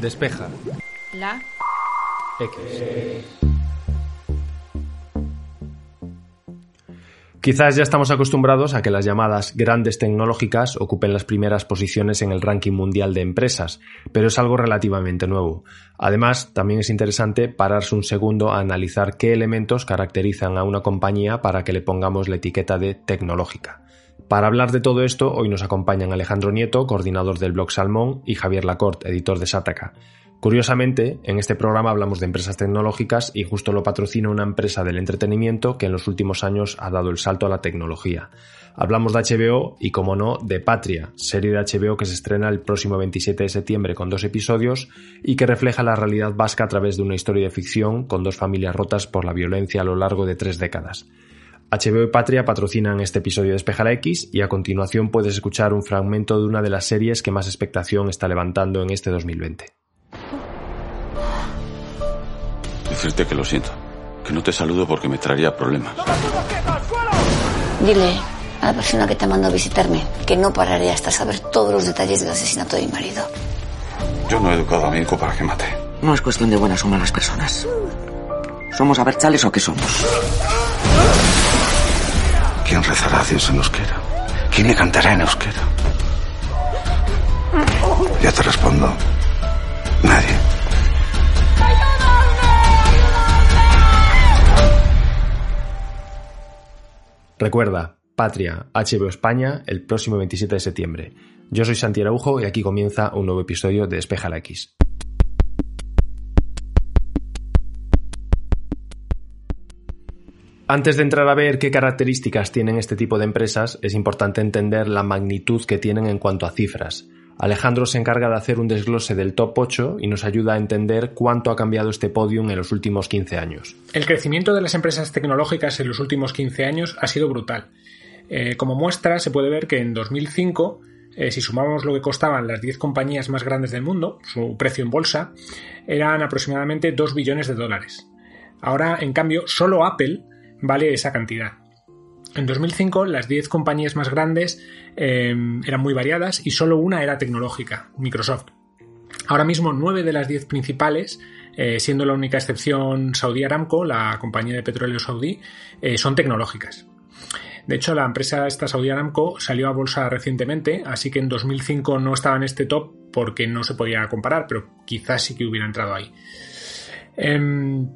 Despeja. La. X. Quizás ya estamos acostumbrados a que las llamadas grandes tecnológicas ocupen las primeras posiciones en el ranking mundial de empresas, pero es algo relativamente nuevo. Además, también es interesante pararse un segundo a analizar qué elementos caracterizan a una compañía para que le pongamos la etiqueta de tecnológica. Para hablar de todo esto, hoy nos acompañan Alejandro Nieto, coordinador del blog Salmón, y Javier Lacorte, editor de Sataka. Curiosamente, en este programa hablamos de empresas tecnológicas y justo lo patrocina una empresa del entretenimiento que en los últimos años ha dado el salto a la tecnología. Hablamos de HBO y, como no, de Patria, serie de HBO que se estrena el próximo 27 de septiembre con dos episodios y que refleja la realidad vasca a través de una historia de ficción con dos familias rotas por la violencia a lo largo de tres décadas. HBO y Patria patrocinan este episodio de Espejar X y a continuación puedes escuchar un fragmento de una de las series que más expectación está levantando en este 2020. Decirte que lo siento, que no te saludo porque me traería problemas. Dile a la persona que te mandó a visitarme que no pararé hasta saber todos los detalles del asesinato de mi marido. Yo no he educado a mi hijo para que mate. No es cuestión de buenas o malas personas. ¿Somos abertzales o qué somos? ¿Quién rezará a Dios en euskera? ¿Quién le cantará en euskera? Ya te respondo. Nadie. Recuerda, Patria, HBO España, el próximo 27 de septiembre. Yo soy Santi Araujo y aquí comienza un nuevo episodio de Despeja la X. Antes de entrar a ver qué características tienen este tipo de empresas, es importante entender la magnitud que tienen en cuanto a cifras. Alejandro se encarga de hacer un desglose del top 8 y nos ayuda a entender cuánto ha cambiado este podium en los últimos 15 años. El crecimiento de las empresas tecnológicas en los últimos 15 años ha sido brutal. Eh, como muestra, se puede ver que en 2005, eh, si sumamos lo que costaban las 10 compañías más grandes del mundo, su precio en bolsa, eran aproximadamente 2 billones de dólares. Ahora, en cambio, solo Apple vale esa cantidad. En 2005 las 10 compañías más grandes eh, eran muy variadas y solo una era tecnológica, Microsoft. Ahora mismo 9 de las 10 principales, eh, siendo la única excepción Saudi Aramco, la compañía de petróleo saudí, eh, son tecnológicas. De hecho, la empresa esta Saudi Aramco salió a bolsa recientemente, así que en 2005 no estaba en este top porque no se podía comparar, pero quizás sí que hubiera entrado ahí. Em,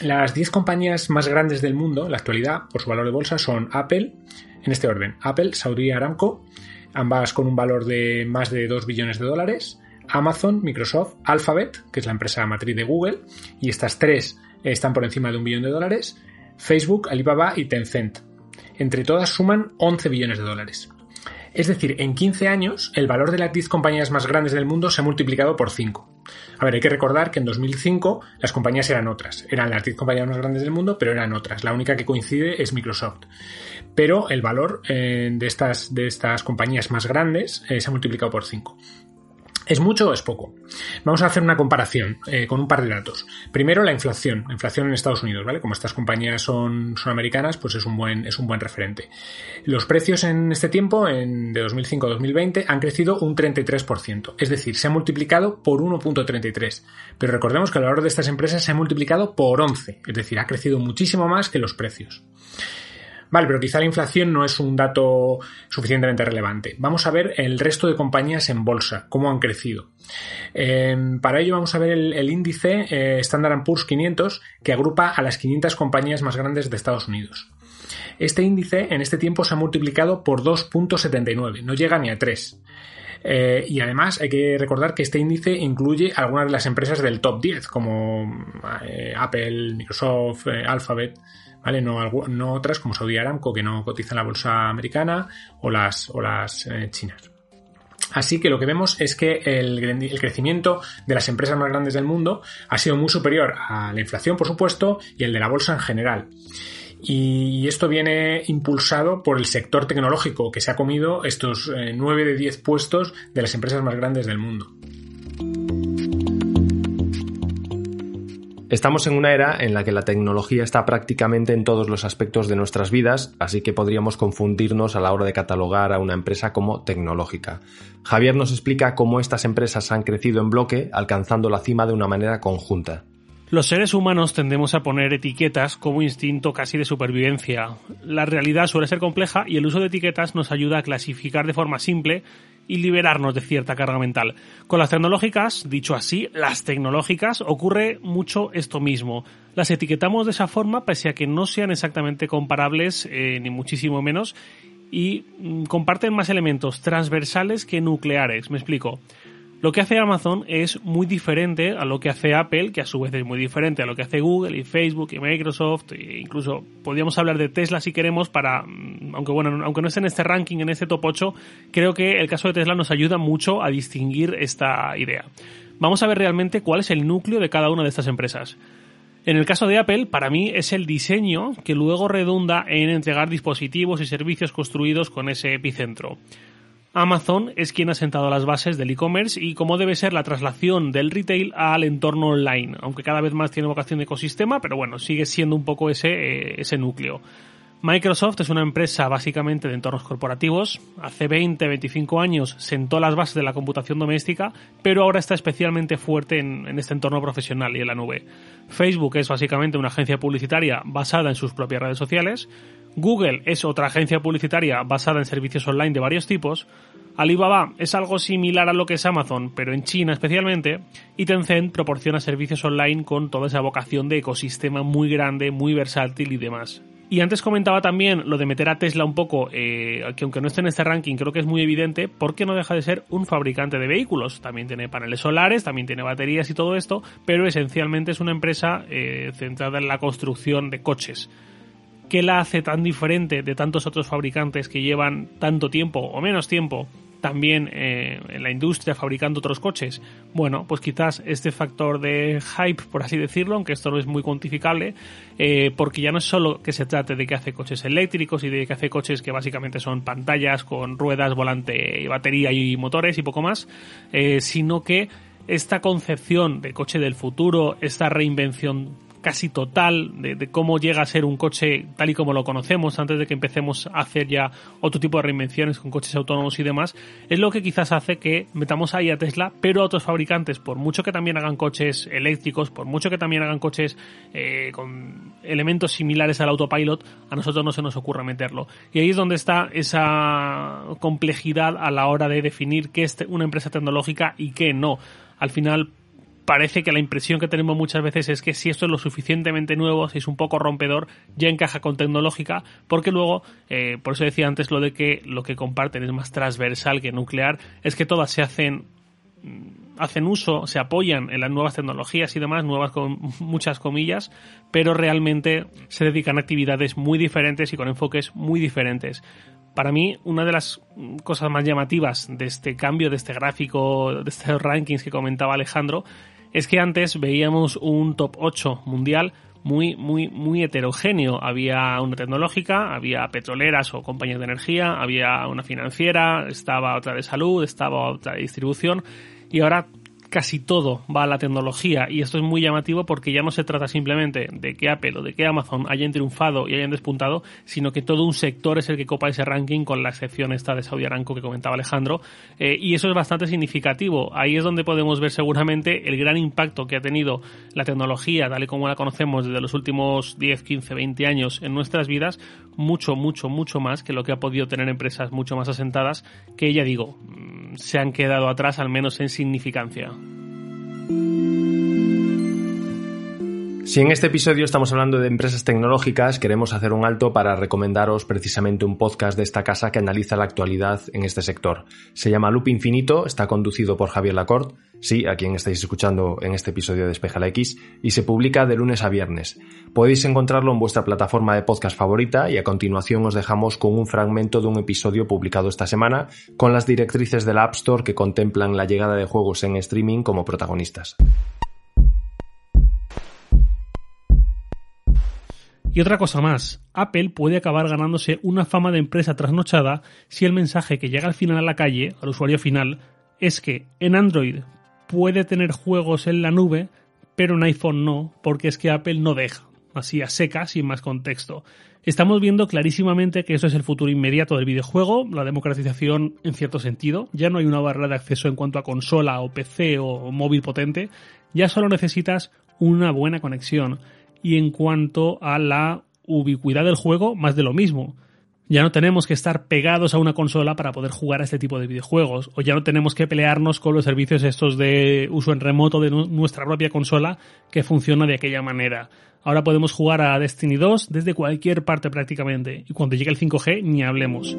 las 10 compañías más grandes del mundo en la actualidad por su valor de bolsa son Apple, en este orden, Apple, Saudi Aramco, ambas con un valor de más de 2 billones de dólares, Amazon, Microsoft, Alphabet, que es la empresa matriz de Google, y estas tres están por encima de un billón de dólares, Facebook, Alibaba y Tencent. Entre todas suman 11 billones de dólares. Es decir, en 15 años el valor de las 10 compañías más grandes del mundo se ha multiplicado por 5. A ver, hay que recordar que en 2005 las compañías eran otras. Eran las 10 compañías más grandes del mundo, pero eran otras. La única que coincide es Microsoft. Pero el valor eh, de, estas, de estas compañías más grandes eh, se ha multiplicado por 5. ¿Es mucho o es poco? Vamos a hacer una comparación eh, con un par de datos. Primero, la inflación. La inflación en Estados Unidos, ¿vale? Como estas compañías son, son americanas, pues es un, buen, es un buen referente. Los precios en este tiempo, en, de 2005 a 2020, han crecido un 33%. Es decir, se ha multiplicado por 1.33. Pero recordemos que el valor de estas empresas se ha multiplicado por 11. Es decir, ha crecido muchísimo más que los precios. Vale, pero quizá la inflación no es un dato suficientemente relevante. Vamos a ver el resto de compañías en bolsa, cómo han crecido. Eh, para ello vamos a ver el, índice eh, Standard Poor's 500 que agrupa a las 500 compañías más grandes de Estados Unidos. Este índice en este tiempo se ha multiplicado por 2.79, no llega ni a 3. Eh, y además hay que recordar que este índice incluye algunas de las empresas del top 10, como eh, Apple, Microsoft, Alphabet, No, otras como Saudi Aramco, que no cotiza en la bolsa americana, o las, o las eh, chinas. Así que lo que vemos es que el, el, crecimiento de las empresas más grandes del mundo ha sido muy superior a la inflación, por supuesto, y el de la bolsa en general. Y esto viene impulsado por el sector tecnológico, que se ha comido estos eh, 9 de 10 puestos de las empresas más grandes del mundo. Estamos en una era en la que la tecnología está prácticamente en todos los aspectos de nuestras vidas, así que podríamos confundirnos a la hora de catalogar a una empresa como tecnológica. Javier nos explica cómo estas empresas han crecido en bloque, alcanzando la cima de una manera conjunta. Los seres humanos tendemos a poner etiquetas como instinto casi de supervivencia. La realidad suele ser compleja y el uso de etiquetas nos ayuda a clasificar de forma simple y liberarnos de cierta carga mental. Con las tecnológicas, dicho así, las tecnológicas, ocurre mucho esto mismo. Las etiquetamos de esa forma pese a que no sean exactamente comparables, eh, ni muchísimo menos, y mm, comparten más elementos transversales que nucleares. Me explico. Lo que hace Amazon es muy diferente a lo que hace Apple, que a su vez es muy diferente a lo que hace Google y Facebook y Microsoft, e incluso podríamos hablar de Tesla si queremos para, mm, aunque bueno, aunque no esté en este ranking, en este top 8, creo que el caso de Tesla nos ayuda mucho a distinguir esta idea. Vamos a ver realmente cuál es el núcleo de cada una de estas empresas. En el caso de Apple, para mí es el diseño que luego redunda en entregar dispositivos y servicios construidos con ese epicentro. Amazon es quien ha sentado las bases del e-commerce y cómo debe ser la traslación del retail al entorno online, aunque cada vez más tiene vocación de ecosistema, pero bueno, sigue siendo un poco ese, eh, ese núcleo. Microsoft es una empresa básicamente de entornos corporativos. Hace 20, 25 años sentó las bases de la computación doméstica, pero ahora está especialmente fuerte en, este entorno profesional y en la nube. Facebook es básicamente una agencia publicitaria basada en sus propias redes sociales. Google es otra agencia publicitaria basada en servicios online de varios tipos. Alibaba es algo similar a lo que es Amazon, pero en China especialmente. Y Tencent proporciona servicios online con toda esa vocación de ecosistema muy grande, muy versátil y demás. Y antes comentaba también lo de meter a Tesla un poco, eh, que aunque no esté en este ranking, creo que es muy evidente, porque no deja de ser un fabricante de vehículos. También tiene paneles solares, también tiene baterías y todo esto, pero esencialmente es una empresa eh, centrada en la construcción de coches. ¿Qué la hace tan diferente de tantos otros fabricantes que llevan tanto tiempo o menos tiempo también eh, en la industria fabricando otros coches? Bueno, pues quizás este factor de hype, por así decirlo, aunque esto no es muy cuantificable, eh, porque ya no es solo que se trate de que hace coches eléctricos y de que hace coches que básicamente son pantallas con ruedas, volante, batería y motores y poco más, eh, sino que esta concepción de coche del futuro, esta reinvención casi total de, cómo llega a ser un coche tal y como lo conocemos antes de que empecemos a hacer ya otro tipo de reinvenciones con coches autónomos y demás, es lo que quizás hace que metamos ahí a Tesla, pero a otros fabricantes, por mucho que también hagan coches eléctricos, por mucho que también hagan coches eh, con elementos similares al autopilot, a nosotros no se nos ocurre meterlo. Y ahí es donde está esa complejidad a la hora de definir qué es una empresa tecnológica y qué no. Al final, parece que la impresión que tenemos muchas veces es que si esto es lo suficientemente nuevo, si es un poco rompedor, ya encaja con tecnológica, porque luego, eh, por eso decía antes lo de que lo que comparten es más transversal que nuclear, es que todas se hacen mm, hacen uso, se apoyan en las nuevas tecnologías y demás, nuevas con muchas comillas, pero realmente se dedican a actividades muy diferentes y con enfoques muy diferentes. Para mí, una de las cosas más llamativas de este cambio, de este gráfico, de estos rankings que comentaba Alejandro, es que antes veíamos un top 8 mundial muy, muy, muy heterogéneo. Había una tecnológica, había petroleras o compañías de energía, había una financiera, estaba otra de salud, estaba otra de distribución, y ahora casi todo va a la tecnología y esto es muy llamativo porque ya no se trata simplemente de que Apple o de que Amazon hayan triunfado y hayan despuntado, sino que todo un sector es el que copa ese ranking con la excepción esta de Saudi Aramco que comentaba Alejandro eh, y eso es bastante significativo. Ahí es donde podemos ver seguramente el gran impacto que ha tenido la tecnología tal y como la conocemos desde los últimos 10, 15, 20 años en nuestras vidas, mucho, mucho, mucho más que lo que ha podido tener empresas mucho más asentadas que ya digo, mm, se han quedado atrás al menos en significancia. Thank you. Si en este episodio estamos hablando de empresas tecnológicas, queremos hacer un alto para recomendaros precisamente un podcast de esta casa que analiza la actualidad en este sector. Se llama Loop Infinito, está conducido por Javier Lacorte, sí, a quien estáis escuchando en este episodio de Espeja la X, y se publica de lunes a viernes. Podéis encontrarlo en vuestra plataforma de podcast favorita y a continuación os dejamos con un fragmento de un episodio publicado esta semana con las directrices de la App Store que contemplan la llegada de juegos en streaming como protagonistas. Y otra cosa más, Apple puede acabar ganándose una fama de empresa trasnochada si el mensaje que llega al final a la calle, al usuario final, es que en Android puede tener juegos en la nube, pero en iPhone no, porque es que Apple no deja, así a seca, sin más contexto. Estamos viendo clarísimamente que eso es el futuro inmediato del videojuego, la democratización en cierto sentido. Ya no hay una barrera de acceso en cuanto a consola o PC o móvil potente, ya solo necesitas una buena conexión. Y en cuanto a la ubicuidad del juego, más de lo mismo. Ya no tenemos que estar pegados a una consola para poder jugar a este tipo de videojuegos, o ya no tenemos que pelearnos con los servicios estos de uso en remoto de nuestra propia consola que funciona de aquella manera. Ahora podemos jugar a Destiny 2 desde cualquier parte prácticamente, y cuando llegue el 5G ni hablemos.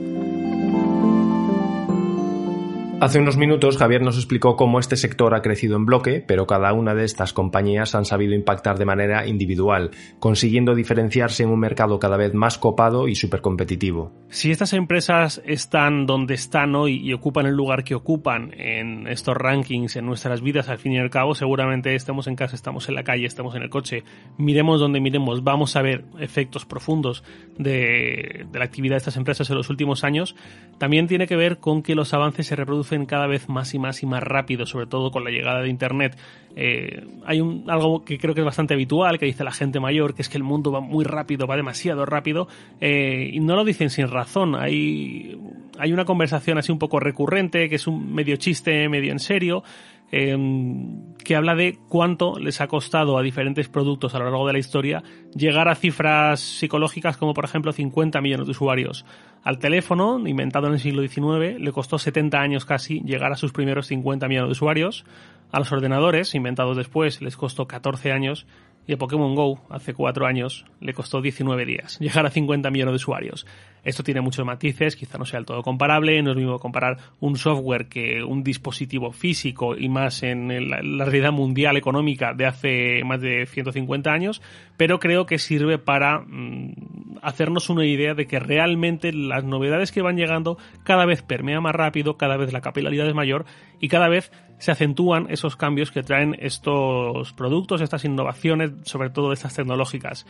Hace unos minutos Javier nos explicó cómo este sector ha crecido en bloque, pero cada una de estas compañías han sabido impactar de manera individual, consiguiendo diferenciarse en un mercado cada vez más copado y supercompetitivo. Si estas empresas están donde están hoy y ocupan el lugar que ocupan en estos rankings, en nuestras vidas al fin y al cabo, seguramente estamos en casa, estamos en la calle, estamos en el coche, miremos donde miremos, vamos a ver efectos profundos de, de la actividad de estas empresas en los últimos años, también tiene que ver con que los avances se reproducen cada vez más y más y más rápido, sobre todo con la llegada de Internet. Eh, hay un, algo que creo que es bastante habitual, que dice la gente mayor, que es que el mundo va muy rápido, va demasiado rápido, eh, y no lo dicen sin razón. Hay, hay una conversación así un poco recurrente, que es un medio chiste, medio en serio, Em, que habla de cuánto les ha costado a diferentes productos a lo largo de la historia llegar a cifras psicológicas como por ejemplo 50 millones de usuarios. Al teléfono, inventado en el siglo XIX, le costó 70 años casi llegar a sus primeros 50 millones de usuarios. A los ordenadores, inventados después, les costó 14 años y a Pokémon Go, hace cuatro años, le costó 19 días llegar a 50 millones de usuarios. Esto tiene muchos matices, quizá no sea del todo comparable, no es mismo comparar un software que un dispositivo físico y más en la realidad mundial económica de hace más de 150 años, pero creo que sirve para mm, hacernos una idea de que realmente las novedades que van llegando cada vez permea más rápido, cada vez la capilaridad es mayor y cada vez se acentúan esos cambios que traen estos productos, estas innovaciones, sobre todo estas tecnológicas.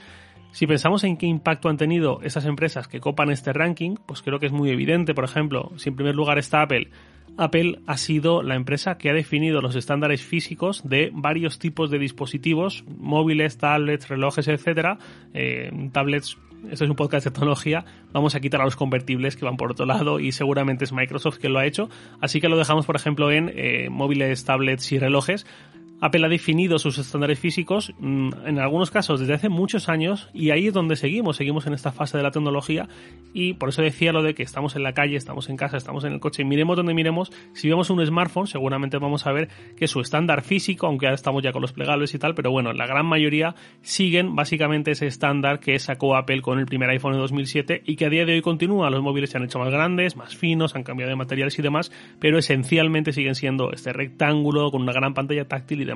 Si pensamos en qué impacto han tenido esas empresas que copan este ranking, pues creo que es muy evidente. Por ejemplo, si en primer lugar está Apple, Apple ha sido la empresa que ha definido los estándares físicos de varios tipos de dispositivos, móviles, tablets, relojes, etcétera, eh, tablets esto es un podcast de tecnología, vamos a quitar a los convertibles que van por otro lado y seguramente es Microsoft que lo ha hecho. Así que lo dejamos, por ejemplo, en eh, móviles, tablets y relojes. Apple ha definido sus estándares físicos mm, en algunos casos desde hace muchos años y ahí es donde seguimos, seguimos en esta fase de la tecnología y por eso decía lo de que estamos en la calle, estamos en casa, estamos en el coche, miremos donde miremos, si vemos un smartphone seguramente vamos a ver que su estándar físico, aunque ahora estamos ya con los plegables y tal, pero bueno, la gran mayoría siguen básicamente ese estándar que sacó Apple con el primer iPhone de 2007 y que a día de hoy continúa, los móviles se han hecho más grandes, más finos, han cambiado de materiales y demás, pero esencialmente siguen siendo este rectángulo con una gran pantalla táctil y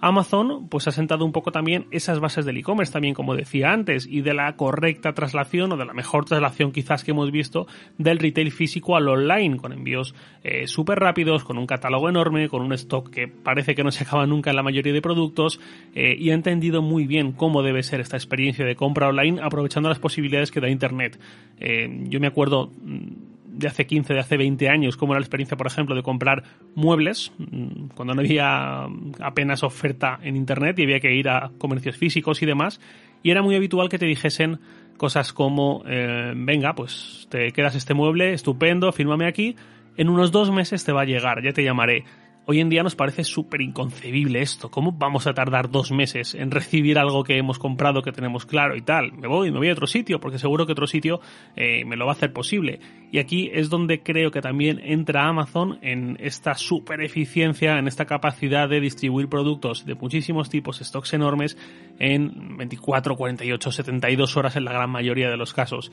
Amazon pues ha sentado un poco también esas bases del e-commerce también como decía antes y de la correcta traslación o de la mejor traslación quizás que hemos visto del retail físico al online con envíos eh, súper rápidos con un catálogo enorme con un stock que parece que no se acaba nunca en la mayoría de productos eh, y ha entendido muy bien cómo debe ser esta experiencia de compra online aprovechando las posibilidades que da internet. Eh, yo me acuerdo mm, de hace 15, de hace 20 años, como era la experiencia, por ejemplo, de comprar muebles, mm, cuando no había apenas oferta en Internet y había que ir a comercios físicos y demás, y era muy habitual que te dijesen cosas como, eh, venga, pues te quedas este mueble, estupendo, fírmame aquí, en unos dos meses te va a llegar, ya te llamaré. Hoy en día nos parece súper inconcebible esto. ¿Cómo vamos a tardar dos meses en recibir algo que hemos comprado, que tenemos claro y tal? Me voy, me voy a otro sitio, porque seguro que otro sitio eh, me lo va a hacer posible. Y aquí es donde creo que también entra Amazon en esta super eficiencia, en esta capacidad de distribuir productos de muchísimos tipos, stocks enormes, en 24, 48, 72 horas en la gran mayoría de los casos.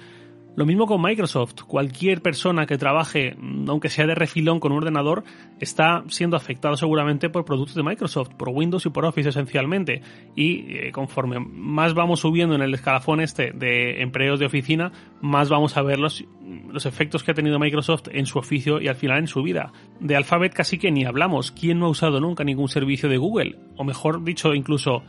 Lo mismo con Microsoft. Cualquier persona que trabaje, aunque sea de refilón con un ordenador, está siendo afectado seguramente por productos de Microsoft, por Windows y por Office esencialmente. Y eh, conforme más vamos subiendo en el escalafón este de empleos de oficina, más vamos a ver los, los efectos que ha tenido Microsoft en su oficio y al final en su vida. De Alphabet casi que ni hablamos. ¿Quién no ha usado nunca ningún servicio de Google? O mejor dicho, incluso,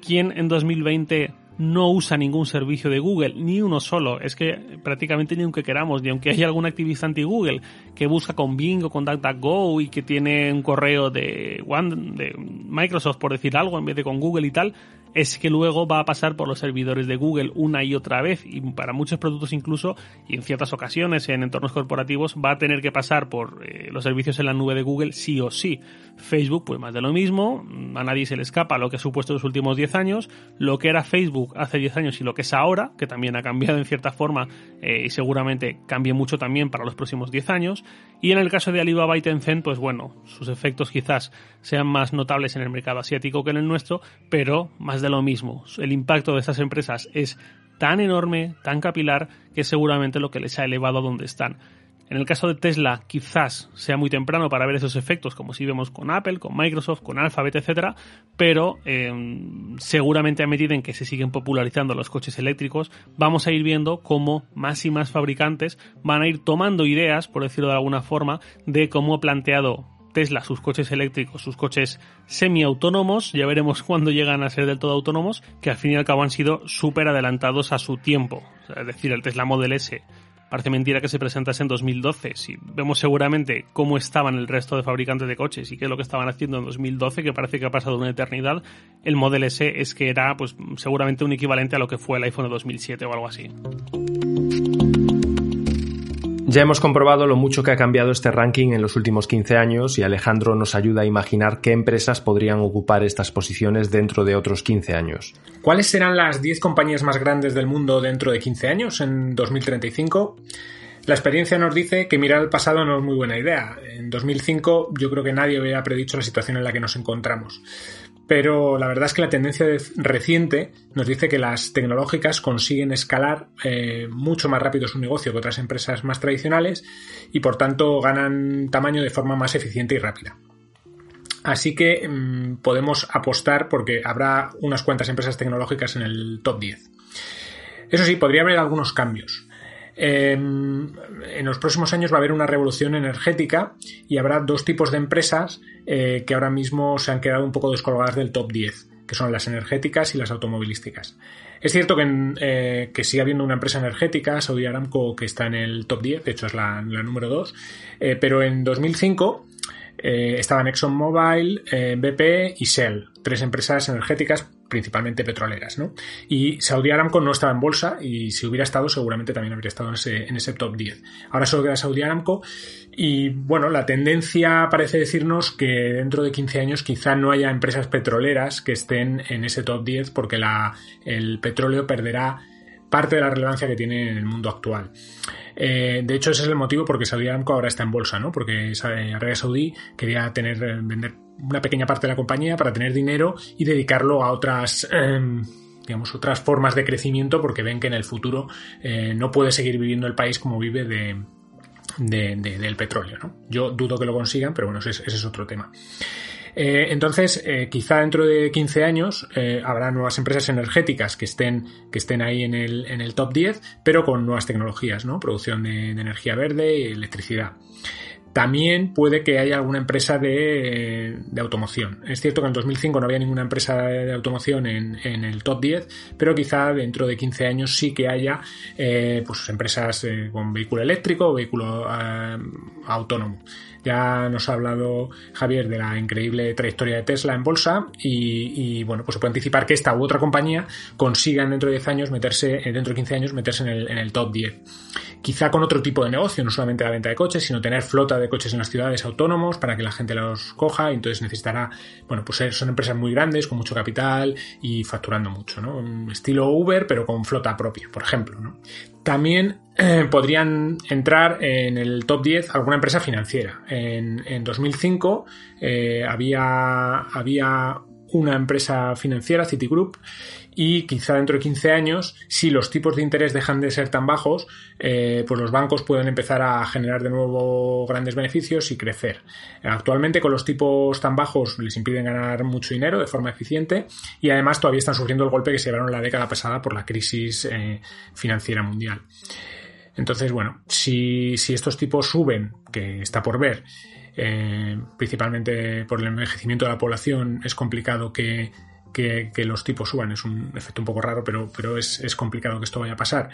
¿quién en 2020 no usa ningún servicio de Google, ni uno solo. Es que prácticamente ni aunque queramos, ni aunque haya algún activista anti-Google que busca con Bing o con DuckDuckGo y que tiene un correo de, One, de Microsoft, por decir algo, en vez de con Google y tal, es que luego va a pasar por los servidores de Google una y otra vez y para muchos productos incluso y en ciertas ocasiones en entornos corporativos va a tener que pasar por eh, los servicios en la nube de Google sí o sí. Facebook pues más de lo mismo, a nadie se le escapa lo que ha supuesto los últimos 10 años, lo que era Facebook hace 10 años y lo que es ahora, que también ha cambiado en cierta forma eh, y seguramente cambie mucho también para los próximos 10 años. Y en el caso de Alibaba y Tencent pues bueno, sus efectos quizás sean más notables en el mercado asiático que en el nuestro, pero más de lo mismo. El impacto de estas empresas es tan enorme, tan capilar, que seguramente lo que les ha elevado a donde están. En el caso de Tesla, quizás sea muy temprano para ver esos efectos, como si vemos con Apple, con Microsoft, con Alphabet, etcétera, pero em, seguramente a medida en que se siguen popularizando los coches eléctricos, vamos a ir viendo cómo más y más fabricantes van a ir tomando ideas, por decirlo de alguna forma, de cómo ha planteado Tesla sus coches eléctricos, sus coches semiautónomos, ya veremos cuándo llegan a ser del todo autónomos, que al fin y al cabo han sido súper adelantados a su tiempo. es decir, el Tesla Model S parece mentira que se presentase en 2012. Si vemos seguramente cómo estaban el resto de fabricantes de coches y qué es lo que estaban haciendo en 2012, que parece que ha pasado una eternidad, el Model S es que era pues seguramente un equivalente a lo que fue el iPhone de 2007 o algo así. Ya hemos comprobado lo mucho que ha cambiado este ranking en los últimos 15 años y Alejandro nos ayuda a imaginar qué empresas podrían ocupar estas posiciones dentro de otros 15 años. ¿Cuáles serán las 10 compañías más grandes del mundo dentro de 15 años, en 2035? La experiencia nos dice que mirar al pasado no es muy buena idea. En 2005 yo creo que nadie había predicho la situación en la que nos encontramos pero la verdad es que la tendencia reciente nos dice que las tecnológicas consiguen escalar eh, mucho más rápido su negocio que otras empresas más tradicionales y por tanto ganan tamaño de forma más eficiente y rápida. Así que mm, podemos apostar porque habrá unas cuantas empresas tecnológicas en el top 10. Eso sí, podría haber algunos cambios. Em, en los próximos años va a haber una revolución energética y habrá dos tipos de empresas eh, que ahora mismo se han quedado un poco descolgadas del top 10, que son las energéticas y las automovilísticas. Es cierto que, eh, que sigue habiendo una empresa energética, Saudi Aramco, que está en el top 10, de hecho es la, número 2, eh, pero en 2005 estaban ExxonMobil, BP y Shell, tres empresas energéticas principalmente petroleras, ¿no? Y Saudi Aramco no estaba en bolsa y si hubiera estado seguramente también habría estado en ese, top 10. Ahora solo queda Saudi Aramco y bueno, la tendencia parece decirnos que dentro de 15 años quizá no haya empresas petroleras que estén en ese top 10 porque el petróleo perderá parte de la relevancia que tiene en el mundo actual. Eh, de hecho, ese es el motivo por que Saudi Aramco ahora está en bolsa, ¿no? Porque Arabia Saudí quería tener, vender una pequeña parte de la compañía para tener dinero y dedicarlo a otras em, digamos, otras formas de crecimiento porque ven que en el futuro eh, no puede seguir viviendo el país como vive de, del petróleo. ¿no? Yo dudo que lo consigan, pero bueno, ese, es otro tema. Eh, entonces, eh, quizá dentro de 15 años habrá nuevas empresas energéticas que estén, que estén ahí en el, en el top 10, pero con nuevas tecnologías, ¿no? Producción de energía verde y electricidad. También puede que haya alguna empresa de, automoción. Es cierto que en 2005 no había ninguna empresa de automoción en, el top 10, pero quizá dentro de 15 años sí que haya eh, pues empresas eh, con vehículo eléctrico o vehículo eh, autónomo. Ya nos ha hablado Javier de la increíble trayectoria de Tesla en bolsa y, bueno, pues se puede anticipar que esta u otra compañía consigan dentro de 10 años meterse, dentro de 15 años meterse en el, top 10 quizá con otro tipo de negocio, no solamente la venta de coches, sino tener flota de coches en las ciudades autónomos para que la gente los coja, y entonces necesitará, bueno, pues son empresas muy grandes, con mucho capital y facturando mucho, ¿no? Estilo Uber, pero con flota propia, por ejemplo, ¿no? También eh, podrían entrar en el top 10 alguna empresa financiera. En, en 2005 eh, había, había una empresa financiera, Citigroup, y quizá dentro de 15 años, si los tipos de interés dejan de ser tan bajos, eh, pues los bancos pueden empezar a generar de nuevo grandes beneficios y crecer. Actualmente con los tipos tan bajos les impiden ganar mucho dinero de forma eficiente y además todavía están sufriendo el golpe que se llevaron la década pasada por la crisis eh, financiera mundial. Entonces, bueno, si, si estos tipos suben, que está por ver, eh, principalmente por el envejecimiento de la población, es complicado que los tipos suban. Es un efecto un poco raro, pero, pero es, complicado que esto vaya a pasar.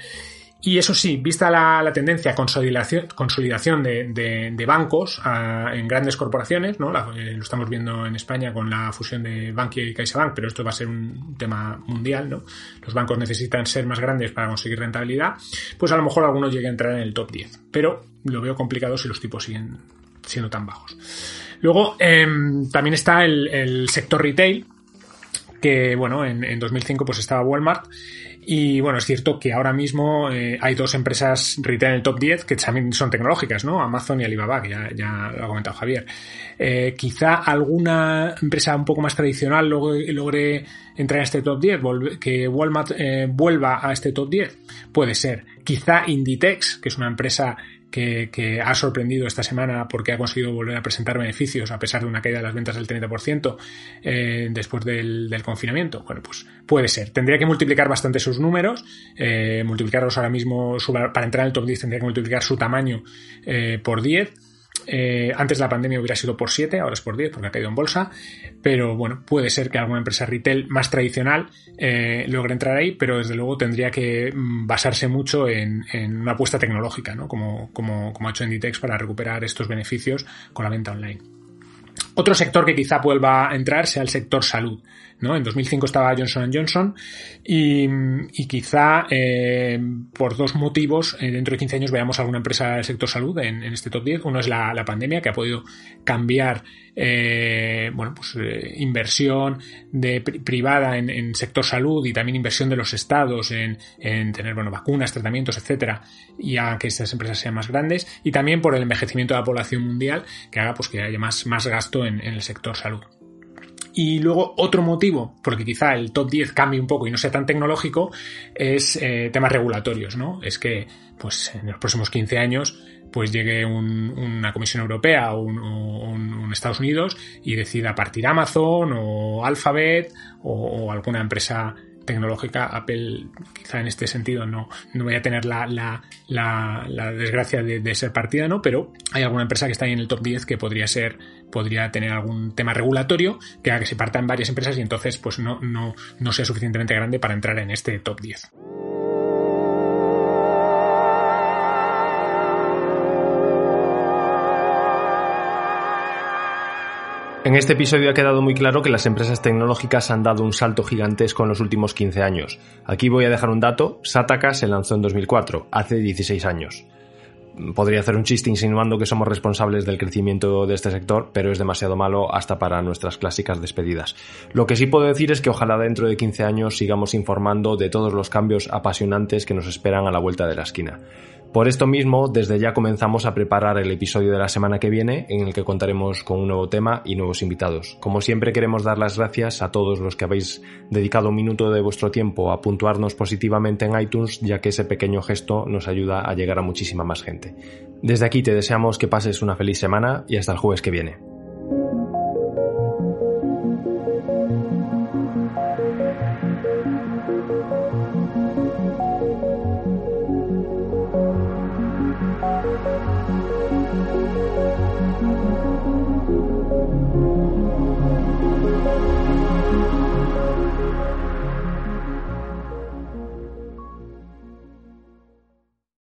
Y eso sí, vista la, tendencia a consolidación, consolidación de, bancos en grandes corporaciones, ¿no? Eh, lo estamos viendo en España con la fusión de Bankia y CaixaBank, pero esto va a ser un tema mundial, ¿no? Los bancos necesitan ser más grandes para conseguir rentabilidad, pues a lo mejor algunos lleguen a entrar en el top 10, pero lo veo complicado si los tipos siguen siendo tan bajos. Luego, em, también está el, sector retail, que bueno, en, en 2005 pues estaba Walmart y bueno, es cierto que ahora mismo eh, hay dos empresas retail en el top 10 que también son tecnológicas, ¿no? Amazon y Alibaba, que ya, ya lo ha comentado Javier. Eh, quizá alguna empresa un poco más tradicional logre, logre entrar en este top 10, que Walmart eh, vuelva a este top 10. Puede ser. Quizá Inditex, que es una empresa que, ha sorprendido esta semana porque ha conseguido volver a presentar beneficios a pesar de una caída de las ventas del 30% eh, después del, confinamiento. Bueno, pues puede ser. Tendría que multiplicar bastante sus números, eh, multiplicarlos ahora mismo, para entrar en el top 10 tendría que multiplicar su tamaño eh, por 10 eh, antes la pandemia hubiera sido por 7, ahora es por 10 porque ha caído en bolsa. Pero bueno, puede ser que alguna empresa retail más tradicional eh, logre entrar ahí, pero desde luego tendría que mm, basarse mucho en, una apuesta tecnológica, ¿no? Como, como, como ha hecho Inditex para recuperar estos beneficios con la venta online. Otro sector que quizá vuelva a entrar sea el sector salud. ¿No? En 2005 estaba Johnson Johnson y, quizá eh, por dos motivos eh, dentro de 15 años veamos alguna empresa del sector salud en, este top 10. Uno es la, pandemia que ha podido cambiar eh, bueno, pues, inversión de, privada en, sector salud y también inversión de los estados en, tener bueno, vacunas, tratamientos, etcétera, y haga que estas empresas sean más grandes. Y también por el envejecimiento de la población mundial que haga pues, que haya más, más gasto en el sector salud. Y luego otro motivo, porque quizá el top 10 cambie un poco y no sea tan tecnológico, es eh, temas regulatorios, ¿no? Es que, pues, en los próximos 15 años, pues llegue una Comisión Europea o un, Estados Unidos y decida partir Amazon o Alphabet o alguna empresa tecnológica, Apple quizá en este sentido no, no voy a tener la, la, la, desgracia de, ser partida, ¿no? Pero hay alguna empresa que está ahí en el top 10 que podría ser, podría tener algún tema regulatorio que haga que se partan varias empresas y entonces pues no, no, no sea suficientemente grande para entrar en este top 10. En este episodio ha quedado muy claro que las empresas tecnológicas han dado un salto gigantesco en los últimos 15 años. Aquí voy a dejar un dato, Sataka se lanzó en 2004, hace 16 años. Podría hacer un chiste insinuando que somos responsables del crecimiento de este sector, pero es demasiado malo hasta para nuestras clásicas despedidas. Lo que sí puedo decir es que ojalá dentro de 15 años sigamos informando de todos los cambios apasionantes que nos esperan a la vuelta de la esquina. Por esto mismo, desde ya comenzamos a preparar el episodio de la semana que viene, en el que contaremos con un nuevo tema y nuevos invitados. Como siempre queremos dar las gracias a todos los que habéis dedicado un minuto de vuestro tiempo a puntuarnos positivamente en iTunes, ya que ese pequeño gesto nos ayuda a llegar a muchísima más gente. Desde aquí te deseamos que pases una feliz semana y hasta el jueves que viene.